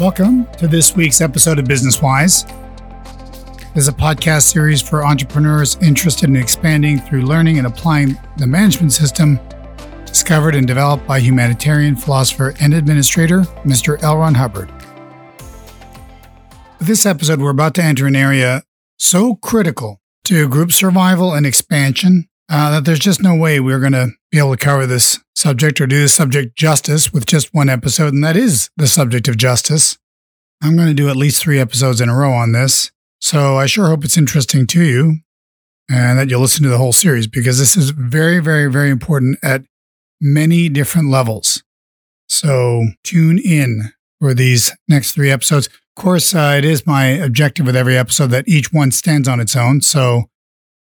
Welcome to this week's episode of Business Wise. This is a podcast series for entrepreneurs interested in expanding through learning and applying the management system discovered and developed by humanitarian philosopher and administrator Mr. L. Ron Hubbard. This episode, we're about to enter an area so critical to group survival and expansion uh, that there's just no way we're going to be able to cover this subject or do the subject justice with just one episode, and that is the subject of justice. I'm going to do at least three episodes in a row on this, so I sure hope it's interesting to you and that you'll listen to the whole series because this is very, very, very important at many different levels. So tune in for these next three episodes. Of course, uh, it is my objective with every episode that each one stands on its own. So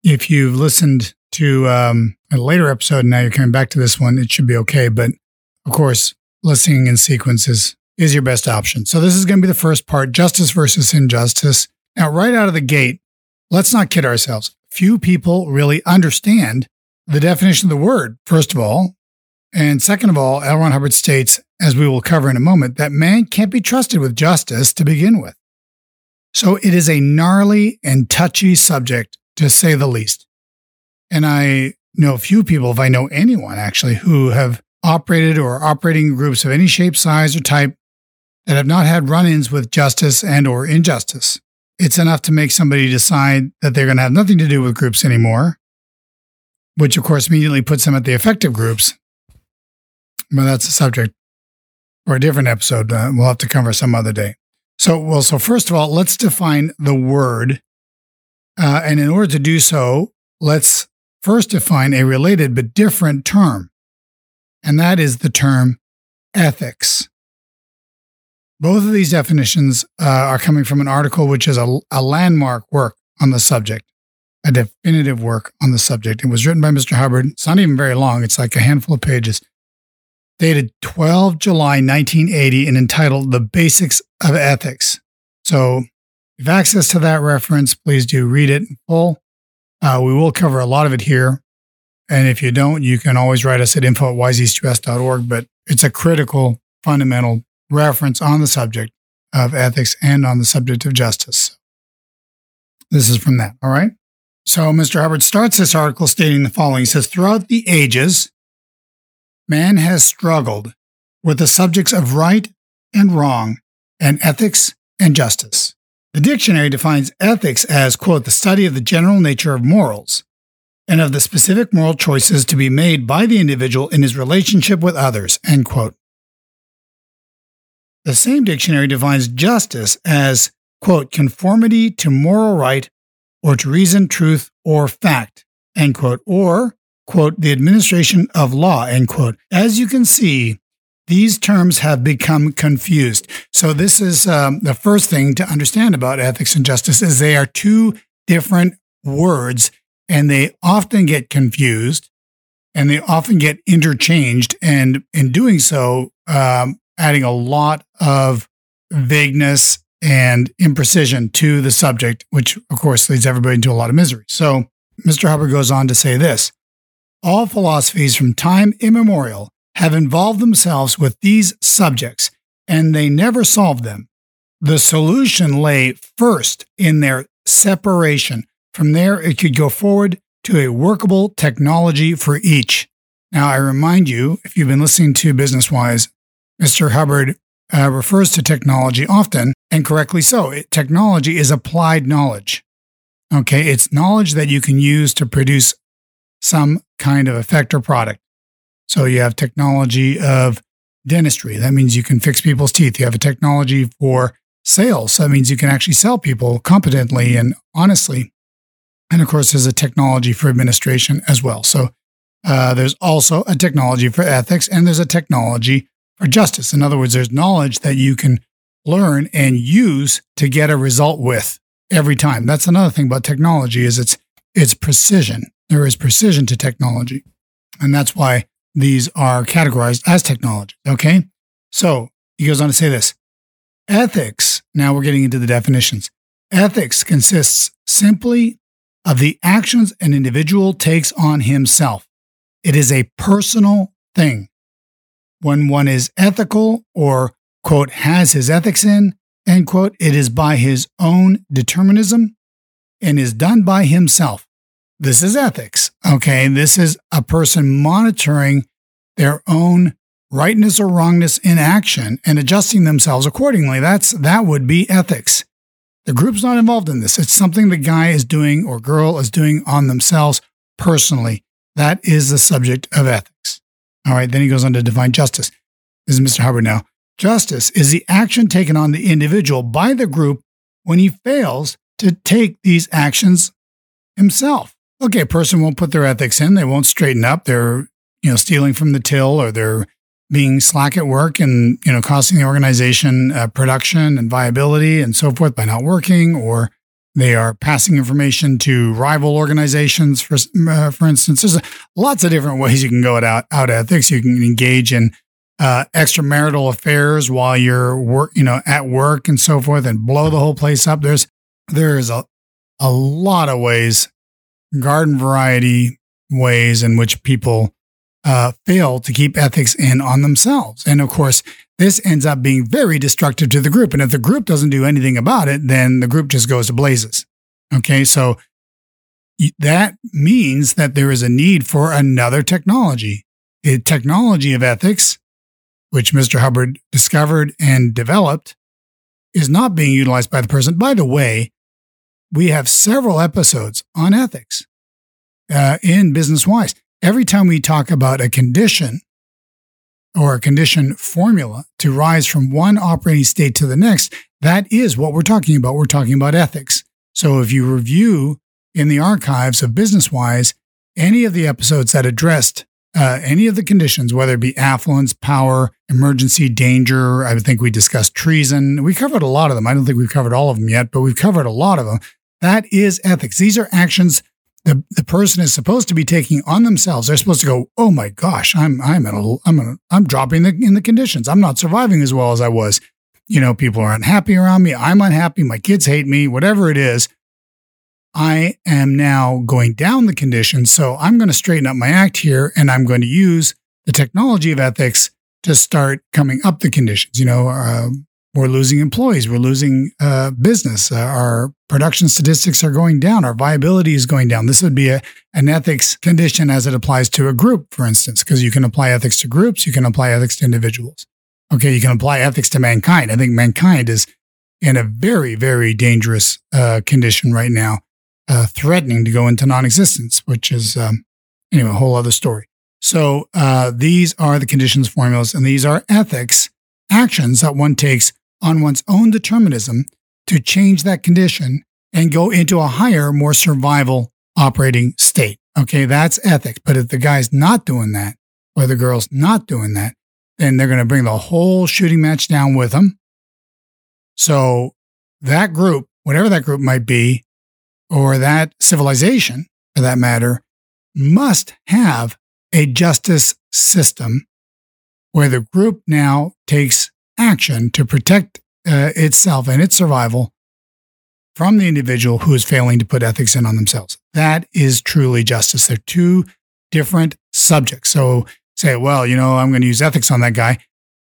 if you've listened to um, a later episode now you're coming back to this one, it should be okay. But of course, listening in sequence is, is your best option. So this is going to be the first part justice versus injustice. Now, right out of the gate, let's not kid ourselves. Few people really understand the definition of the word, first of all. And second of all, L. Ron Hubbard states, as we will cover in a moment, that man can't be trusted with justice to begin with. So it is a gnarly and touchy subject, to say the least. And I know a few people, if I know anyone actually, who have operated or operating groups of any shape, size, or type that have not had run-ins with justice and or injustice. It's enough to make somebody decide that they're going to have nothing to do with groups anymore, which of course immediately puts them at the effective groups. But that's a subject for a different episode. Uh, we'll have to cover some other day. So, well, so first of all, let's define the word. Uh, and in order to do so, let's first define a related but different term, and that is the term ethics. Both of these definitions uh, are coming from an article which is a, a landmark work on the subject, a definitive work on the subject. It was written by Mr. Hubbard. It's not even very long, it's like a handful of pages. Dated 12 July 1980 and entitled The Basics of Ethics. So, if you have access to that reference, please do read it in full. Uh, we will cover a lot of it here. And if you don't, you can always write us at info at wiseeastus.org. But it's a critical, fundamental reference on the subject of ethics and on the subject of justice. This is from that. All right. So Mr. Hubbard starts this article stating the following. He says, Throughout the ages, man has struggled with the subjects of right and wrong and ethics and justice. The dictionary defines ethics as, quote, the study of the general nature of morals and of the specific moral choices to be made by the individual in his relationship with others, end quote. The same dictionary defines justice as, quote, conformity to moral right or to reason, truth, or fact, end quote, or, quote, the administration of law, end quote. As you can see, these terms have become confused. So this is um, the first thing to understand about ethics and justice is they are two different words and they often get confused and they often get interchanged. And in doing so, um, adding a lot of vagueness and imprecision to the subject, which of course leads everybody into a lot of misery. So Mr. Hubbard goes on to say this all philosophies from time immemorial have involved themselves with these subjects and they never solved them. The solution lay first in their separation. From there, it could go forward to a workable technology for each. Now, I remind you, if you've been listening to Business Wise, Mr. Hubbard uh, refers to technology often, and correctly so. It, technology is applied knowledge. Okay, it's knowledge that you can use to produce some kind of effect or product. So you have technology of dentistry. That means you can fix people's teeth. You have a technology for sales. That means you can actually sell people competently and honestly. And of course, there's a technology for administration as well. So uh, there's also a technology for ethics and there's a technology for justice. In other words, there's knowledge that you can learn and use to get a result with every time. That's another thing about technology is it's it's precision. There is precision to technology. And that's why these are categorized as technology. Okay. So he goes on to say this ethics. Now we're getting into the definitions. Ethics consists simply of the actions an individual takes on himself. It is a personal thing. When one is ethical or quote, has his ethics in, end quote, it is by his own determinism and is done by himself. This is ethics. Okay. This is a person monitoring their own rightness or wrongness in action and adjusting themselves accordingly. That's that would be ethics. The group's not involved in this. It's something the guy is doing or girl is doing on themselves personally. That is the subject of ethics. All right, then he goes on to define justice. This is Mr. Hubbard now. Justice is the action taken on the individual by the group when he fails to take these actions himself. Okay, a person won't put their ethics in, they won't straighten up, they're, you know, stealing from the till or they're being slack at work and, you know, costing the organization uh, production and viability and so forth by not working or they are passing information to rival organizations, for uh, for instance. There's lots of different ways you can go out out ethics. You can engage in uh, extramarital affairs while you're work, you know, at work and so forth, and blow the whole place up. There's there's a a lot of ways, garden variety ways in which people uh, fail to keep ethics in on themselves. And of course, this ends up being very destructive to the group. And if the group doesn't do anything about it, then the group just goes to blazes. Okay. So that means that there is a need for another technology. The technology of ethics, which Mr. Hubbard discovered and developed, is not being utilized by the person. By the way, we have several episodes on ethics uh, in Business Wise. Every time we talk about a condition, or a condition formula to rise from one operating state to the next, that is what we're talking about. We're talking about ethics. So if you review in the archives of Business Wise any of the episodes that addressed uh, any of the conditions, whether it be affluence, power, emergency, danger, I think we discussed treason. We covered a lot of them. I don't think we've covered all of them yet, but we've covered a lot of them. That is ethics. These are actions the, the person is supposed to be taking on themselves. They're supposed to go, oh my gosh, I'm I'm at a I'm a, I'm dropping the, in the conditions. I'm not surviving as well as I was. You know, people are unhappy around me. I'm unhappy. My kids hate me. Whatever it is, I am now going down the conditions. So I'm going to straighten up my act here, and I'm going to use the technology of ethics to start coming up the conditions. You know, uh, we're losing employees, we're losing uh, business, uh, our production statistics are going down, our viability is going down. This would be a, an ethics condition as it applies to a group, for instance, because you can apply ethics to groups, you can apply ethics to individuals. Okay, you can apply ethics to mankind. I think mankind is in a very, very dangerous uh, condition right now, uh, threatening to go into non existence, which is, um, anyway, a whole other story. So uh, these are the conditions formulas, and these are ethics actions that one takes on one's own determinism to change that condition and go into a higher, more survival operating state. Okay, that's ethics. But if the guy's not doing that, or the girl's not doing that, then they're going to bring the whole shooting match down with them. So that group, whatever that group might be, or that civilization for that matter, must have a justice system where the group now takes action to protect uh, itself and its survival from the individual who is failing to put ethics in on themselves. That is truly justice. They're two different subjects. So say, well, you know, I'm going to use ethics on that guy.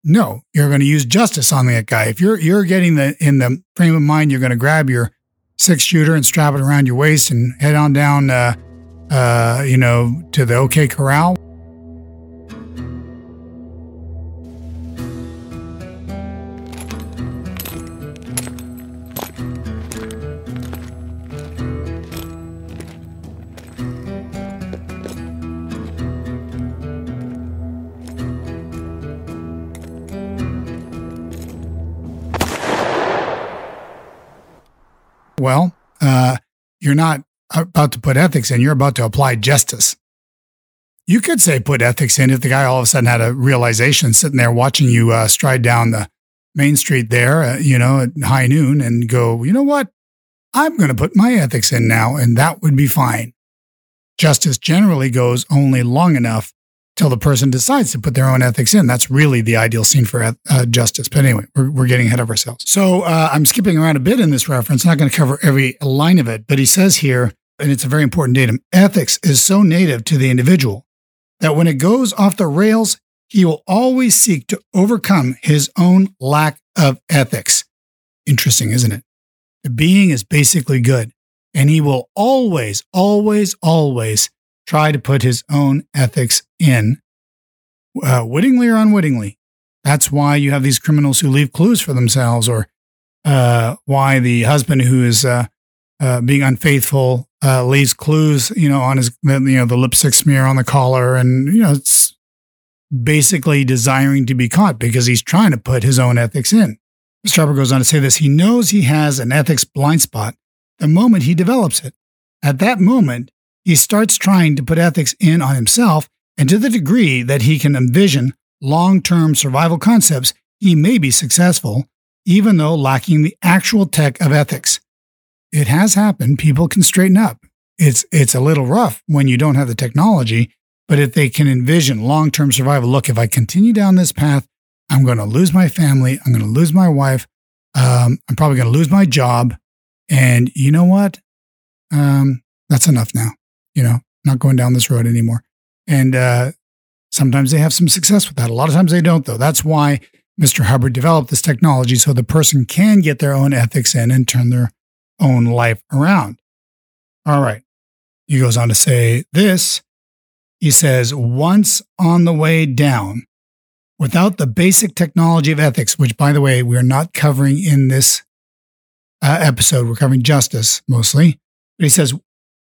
No, you're going to use justice on that guy. If you're you're getting the in the frame of mind, you're going to grab your six shooter and strap it around your waist and head on down, uh, uh, you know, to the OK Corral. Well, uh, you're not about to put ethics in, you're about to apply justice. You could say put ethics in if the guy all of a sudden had a realization sitting there watching you uh, stride down the main street there, uh, you know, at high noon and go, you know what? I'm going to put my ethics in now, and that would be fine. Justice generally goes only long enough till the person decides to put their own ethics in. That's really the ideal scene for uh, justice. But anyway, we're, we're getting ahead of ourselves. So uh, I'm skipping around a bit in this reference, not going to cover every line of it, but he says here, and it's a very important datum ethics is so native to the individual that when it goes off the rails, he will always seek to overcome his own lack of ethics. Interesting, isn't it? The being is basically good, and he will always, always, always try to put his own ethics in, uh, wittingly or unwittingly. That's why you have these criminals who leave clues for themselves, or uh, why the husband who is uh, uh being unfaithful uh, leaves clues, you know, on his, you know, the lipstick smear on the collar, and you know, it's basically desiring to be caught because he's trying to put his own ethics in. Hubbard goes on to say this he knows he has an ethics blind spot the moment he develops it. At that moment, he starts trying to put ethics in on himself, and to the degree that he can envision long term survival concepts, he may be successful, even though lacking the actual tech of ethics. It has happened. People can straighten up. It's, it's a little rough when you don't have the technology, but if they can envision long term survival, look, if I continue down this path, I'm going to lose my family. I'm going to lose my wife. Um, I'm probably going to lose my job. And you know what? Um, that's enough now. You know, not going down this road anymore. And uh, sometimes they have some success with that. A lot of times they don't, though. That's why Mr. Hubbard developed this technology so the person can get their own ethics in and turn their own life around. All right. He goes on to say this. He says, once on the way down, Without the basic technology of ethics, which, by the way, we're not covering in this uh, episode, we're covering justice mostly. But he says,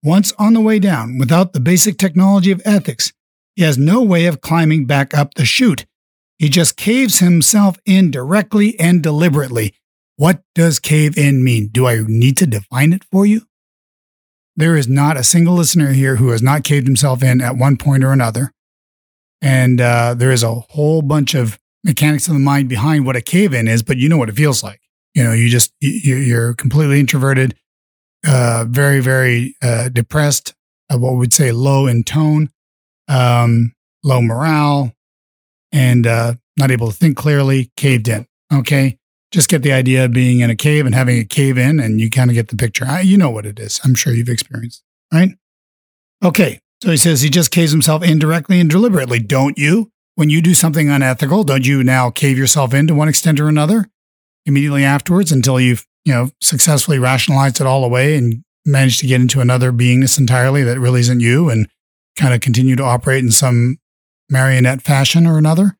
once on the way down, without the basic technology of ethics, he has no way of climbing back up the chute. He just caves himself in directly and deliberately. What does cave in mean? Do I need to define it for you? There is not a single listener here who has not caved himself in at one point or another. And uh, there is a whole bunch of mechanics of the mind behind what a cave in is, but you know what it feels like. You know, you just, you're completely introverted, uh, very, very uh, depressed, uh, what would say low in tone, um, low morale, and uh, not able to think clearly, caved in. Okay. Just get the idea of being in a cave and having a cave in, and you kind of get the picture. I, you know what it is. I'm sure you've experienced, right? Okay. So he says he just caves himself indirectly and deliberately. Don't you? When you do something unethical, don't you now cave yourself in to one extent or another immediately afterwards until you've, you know, successfully rationalized it all away and managed to get into another beingness entirely that really isn't you and kind of continue to operate in some marionette fashion or another?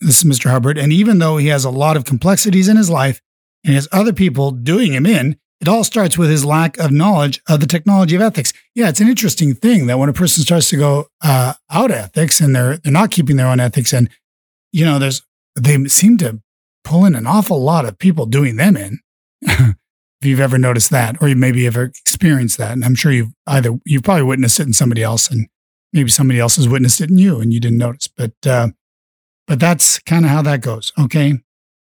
This is Mr. Hubbard. And even though he has a lot of complexities in his life and he has other people doing him in, it all starts with his lack of knowledge of the technology of ethics. Yeah, it's an interesting thing that when a person starts to go uh, out ethics and they're they're not keeping their own ethics, and you know, there's they seem to pull in an awful lot of people doing them in. if you've ever noticed that, or you maybe ever experienced that, and I'm sure you've either you've probably witnessed it in somebody else, and maybe somebody else has witnessed it in you, and you didn't notice. But uh, but that's kind of how that goes. Okay.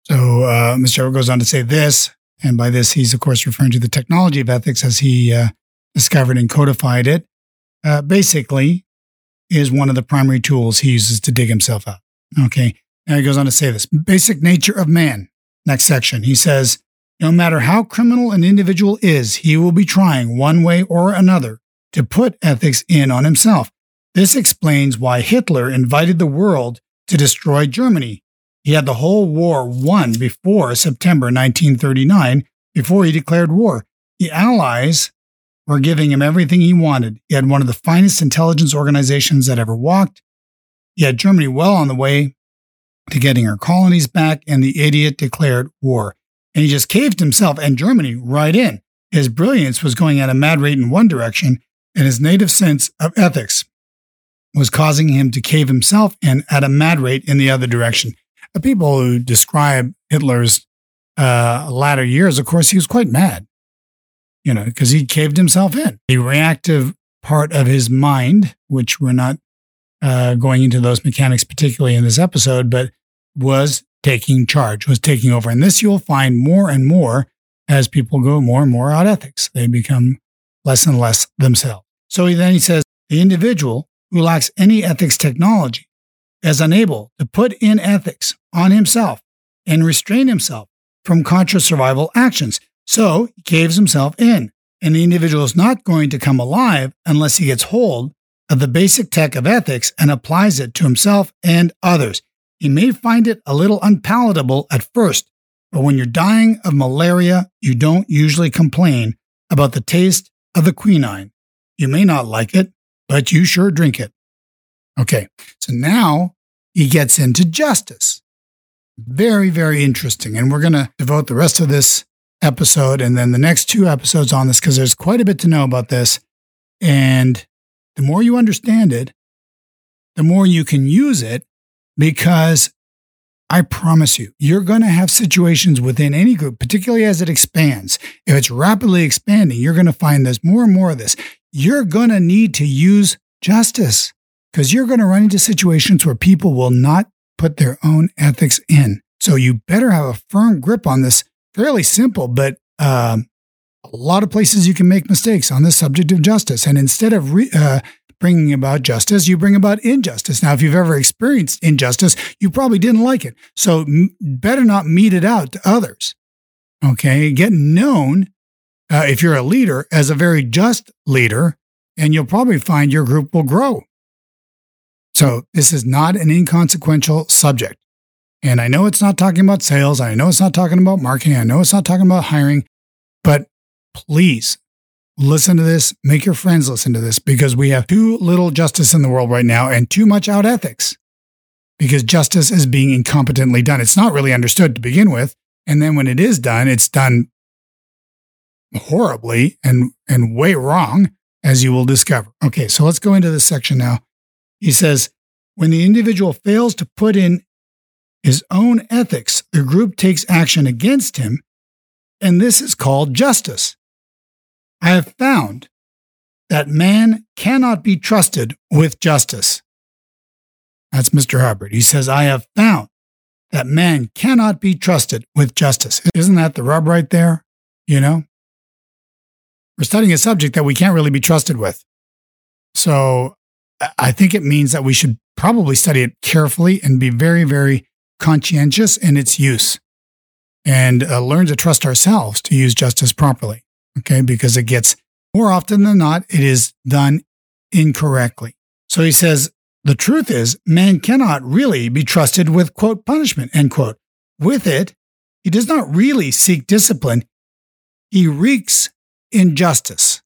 So uh, Mr. goes on to say this and by this, he's, of course, referring to the technology of ethics as he uh, discovered and codified it. Uh, basically, is one of the primary tools he uses to dig himself out. Okay. Now he goes on to say this basic nature of man. Next section. He says, no matter how criminal an individual is, he will be trying one way or another to put ethics in on himself. This explains why Hitler invited the world to destroy Germany he had the whole war won before September 1939, before he declared war. The Allies were giving him everything he wanted. He had one of the finest intelligence organizations that ever walked. He had Germany well on the way to getting her colonies back, and the idiot declared war. And he just caved himself and Germany right in. His brilliance was going at a mad rate in one direction, and his native sense of ethics was causing him to cave himself in at a mad rate in the other direction. The people who describe Hitler's uh, latter years, of course, he was quite mad, you know, because he caved himself in. The reactive part of his mind, which we're not uh, going into those mechanics particularly in this episode, but was taking charge, was taking over. And this you'll find more and more as people go more and more out ethics. They become less and less themselves. So then he says the individual who lacks any ethics technology is unable to put in ethics on himself and restrain himself from contra survival actions. So he caves himself in, and the individual is not going to come alive unless he gets hold of the basic tech of ethics and applies it to himself and others. You may find it a little unpalatable at first, but when you're dying of malaria, you don't usually complain about the taste of the quinine. You may not like it, but you sure drink it. Okay, so now he gets into justice. Very, very interesting. And we're going to devote the rest of this episode and then the next two episodes on this because there's quite a bit to know about this. And the more you understand it, the more you can use it because I promise you, you're going to have situations within any group, particularly as it expands. If it's rapidly expanding, you're going to find there's more and more of this. You're going to need to use justice because you're going to run into situations where people will not put their own ethics in. So you better have a firm grip on this. Fairly simple, but um, a lot of places you can make mistakes on the subject of justice. And instead of re- uh, bringing about justice, you bring about injustice. Now, if you've ever experienced injustice, you probably didn't like it. So better not mete it out to others. Okay. Get known, uh, if you're a leader, as a very just leader, and you'll probably find your group will grow. So this is not an inconsequential subject. And I know it's not talking about sales. I know it's not talking about marketing. I know it's not talking about hiring, but please listen to this. Make your friends listen to this because we have too little justice in the world right now and too much out ethics because justice is being incompetently done. It's not really understood to begin with. And then when it is done, it's done horribly and, and way wrong, as you will discover. Okay, so let's go into this section now. He says, when the individual fails to put in his own ethics, the group takes action against him, and this is called justice. I have found that man cannot be trusted with justice. That's Mr. Hubbard. He says, I have found that man cannot be trusted with justice. Isn't that the rub right there? You know? We're studying a subject that we can't really be trusted with. So I think it means that we should probably study it carefully and be very, very conscientious in its use and uh, learn to trust ourselves to use justice properly okay, because it gets more often than not, it is done incorrectly. So he says, the truth is, man cannot really be trusted with, quote, punishment, end quote. With it, he does not really seek discipline. He wreaks injustice.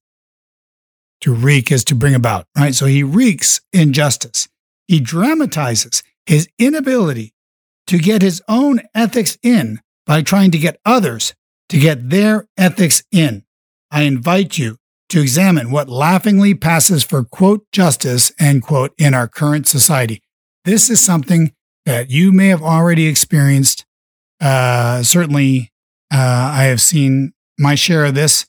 To wreak is to bring about, right? So he wreaks injustice. He dramatizes his inability to get his own ethics in by trying to get others to get their ethics in. I invite you to examine what laughingly passes for quote justice end quote in our current society. This is something that you may have already experienced. Uh, certainly, uh, I have seen my share of this.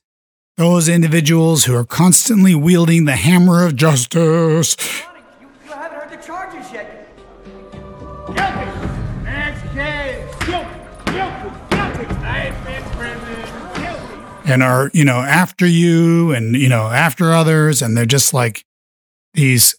Those individuals who are constantly wielding the hammer of justice. You, you haven't heard the charges yet. And are, you know, after you and, you know, after others. And they're just like these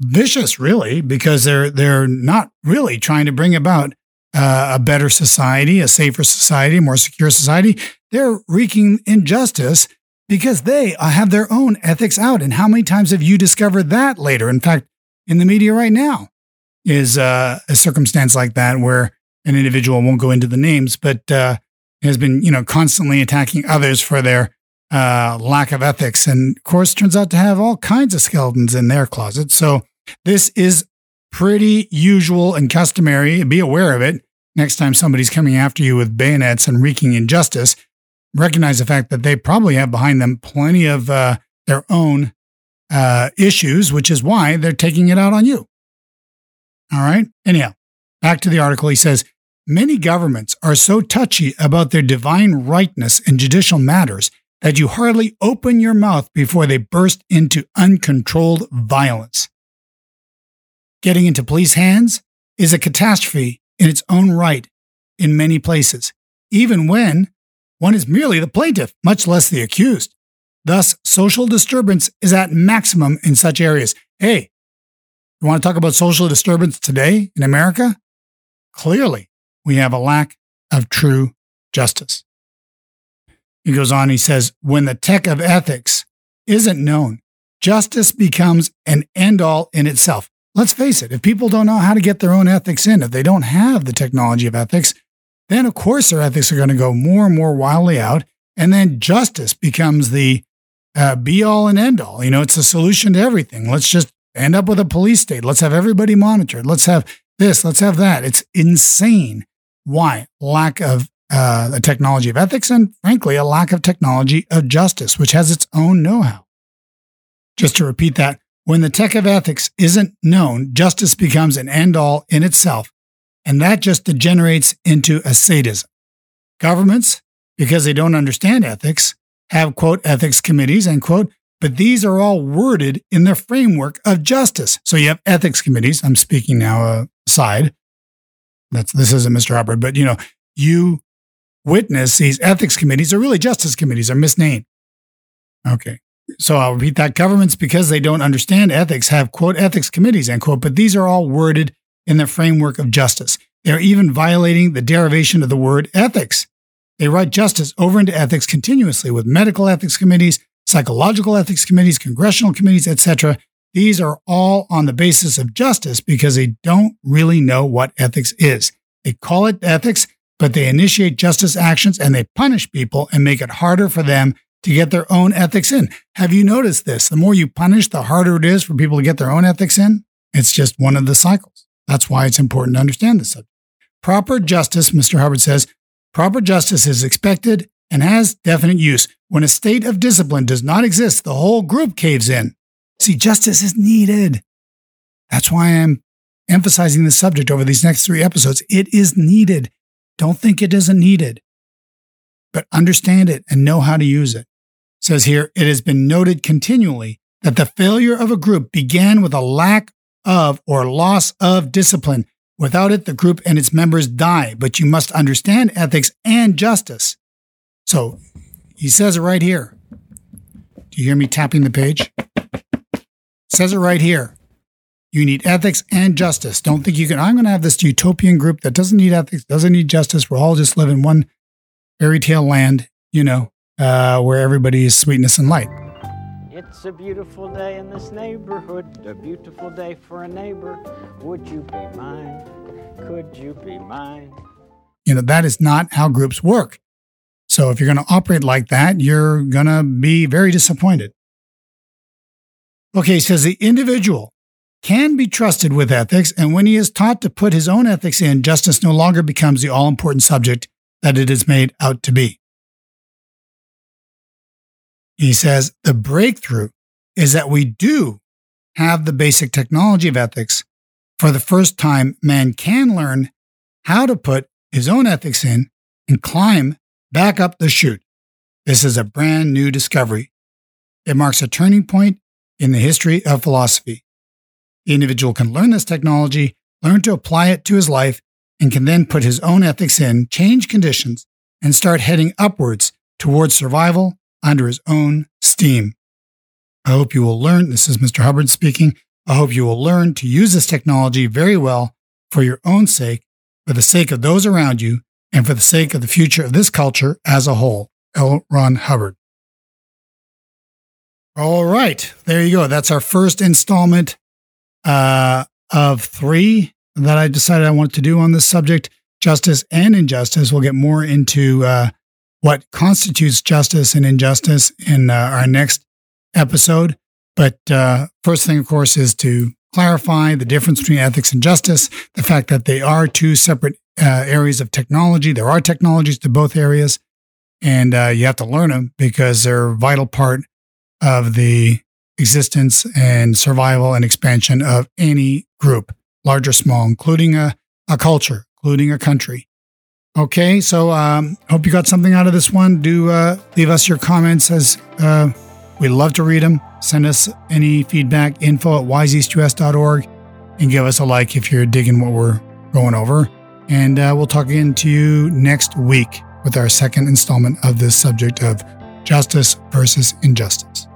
vicious, really, because they're, they're not really trying to bring about uh, a better society, a safer society, a more secure society. They're wreaking injustice because they uh, have their own ethics out. And how many times have you discovered that later? In fact, in the media right now is uh, a circumstance like that where an individual won't go into the names, but uh, has been, you know, constantly attacking others for their uh, lack of ethics, and of course turns out to have all kinds of skeletons in their closet. So this is pretty usual and customary. Be aware of it. Next time somebody's coming after you with bayonets and wreaking injustice, recognize the fact that they probably have behind them plenty of uh, their own uh, issues, which is why they're taking it out on you. All right. Anyhow, back to the article. He says Many governments are so touchy about their divine rightness in judicial matters that you hardly open your mouth before they burst into uncontrolled violence. Getting into police hands is a catastrophe in its own right in many places, even when one is merely the plaintiff, much less the accused. Thus, social disturbance is at maximum in such areas. Hey, you want to talk about social disturbance today in America? Clearly, we have a lack of true justice. He goes on, he says, when the tech of ethics isn't known, justice becomes an end all in itself. let's face it, if people don't know how to get their own ethics in, if they don't have the technology of ethics, then of course their ethics are going to go more and more wildly out. And then justice becomes the uh, be all and end all. You know, it's a solution to everything. Let's just end up with a police state. Let's have everybody monitored. Let's have this. Let's have that. It's insane. Why? Lack of uh, a technology of ethics and, frankly, a lack of technology of justice, which has its own know how. Just to repeat that, when the tech of ethics isn't known, justice becomes an end all in itself, and that just degenerates into a sadism. Governments, because they don't understand ethics, have, quote, ethics committees, end quote, but these are all worded in the framework of justice. So you have ethics committees. I'm speaking now uh, aside. That's this isn't Mr. Hubbard, but you know, you witness these ethics committees are really justice committees are misnamed. Okay. So I'll repeat that. Governments, because they don't understand ethics, have quote ethics committees, end quote, but these are all worded in the framework of justice. They're even violating the derivation of the word ethics. They write justice over into ethics continuously with medical ethics committees, psychological ethics committees, congressional committees, etc. These are all on the basis of justice because they don't really know what ethics is. They call it ethics, but they initiate justice actions and they punish people and make it harder for them to get their own ethics in. Have you noticed this? The more you punish, the harder it is for people to get their own ethics in. It's just one of the cycles. That's why it's important to understand this subject. Proper justice, Mr. Hubbard says, proper justice is expected and has definite use. When a state of discipline does not exist, the whole group caves in. See, justice is needed. That's why I'm emphasizing this subject over these next three episodes. It is needed. Don't think it isn't needed, but understand it and know how to use it says here, it has been noted continually that the failure of a group began with a lack of or loss of discipline. Without it, the group and its members die, but you must understand ethics and justice. So he says it right here. Do you hear me tapping the page? Says it right here. You need ethics and justice. Don't think you can. I'm going to have this utopian group that doesn't need ethics, doesn't need justice. We're all just living one fairy tale land, you know, uh, where everybody is sweetness and light. It's a beautiful day in this neighborhood, a beautiful day for a neighbor. Would you be mine? Could you be mine? You know, that is not how groups work. So if you're going to operate like that, you're going to be very disappointed. Okay, he says the individual can be trusted with ethics, and when he is taught to put his own ethics in, justice no longer becomes the all important subject that it is made out to be. He says the breakthrough is that we do have the basic technology of ethics. For the first time, man can learn how to put his own ethics in and climb back up the chute. This is a brand new discovery. It marks a turning point in the history of philosophy. The individual can learn this technology, learn to apply it to his life, and can then put his own ethics in, change conditions, and start heading upwards towards survival under his own steam. I hope you will learn, this is Mr. Hubbard speaking, I hope you will learn to use this technology very well for your own sake, for the sake of those around you, and for the sake of the future of this culture as a whole. L. Ron Hubbard. All right, there you go. That's our first installment uh, of three that I decided I wanted to do on this subject justice and injustice. We'll get more into uh, what constitutes justice and injustice in uh, our next episode. But uh, first thing, of course, is to clarify the difference between ethics and justice, the fact that they are two separate uh, areas of technology. There are technologies to both areas, and uh, you have to learn them because they're a vital part of the existence and survival and expansion of any group, large or small, including a, a culture, including a country. Okay, so um, hope you got something out of this one. Do uh, leave us your comments as uh, we love to read them. Send us any feedback, info at wiseeastus.org, and give us a like if you're digging what we're going over. And uh, we'll talk again to you next week with our second installment of this subject of justice versus injustice.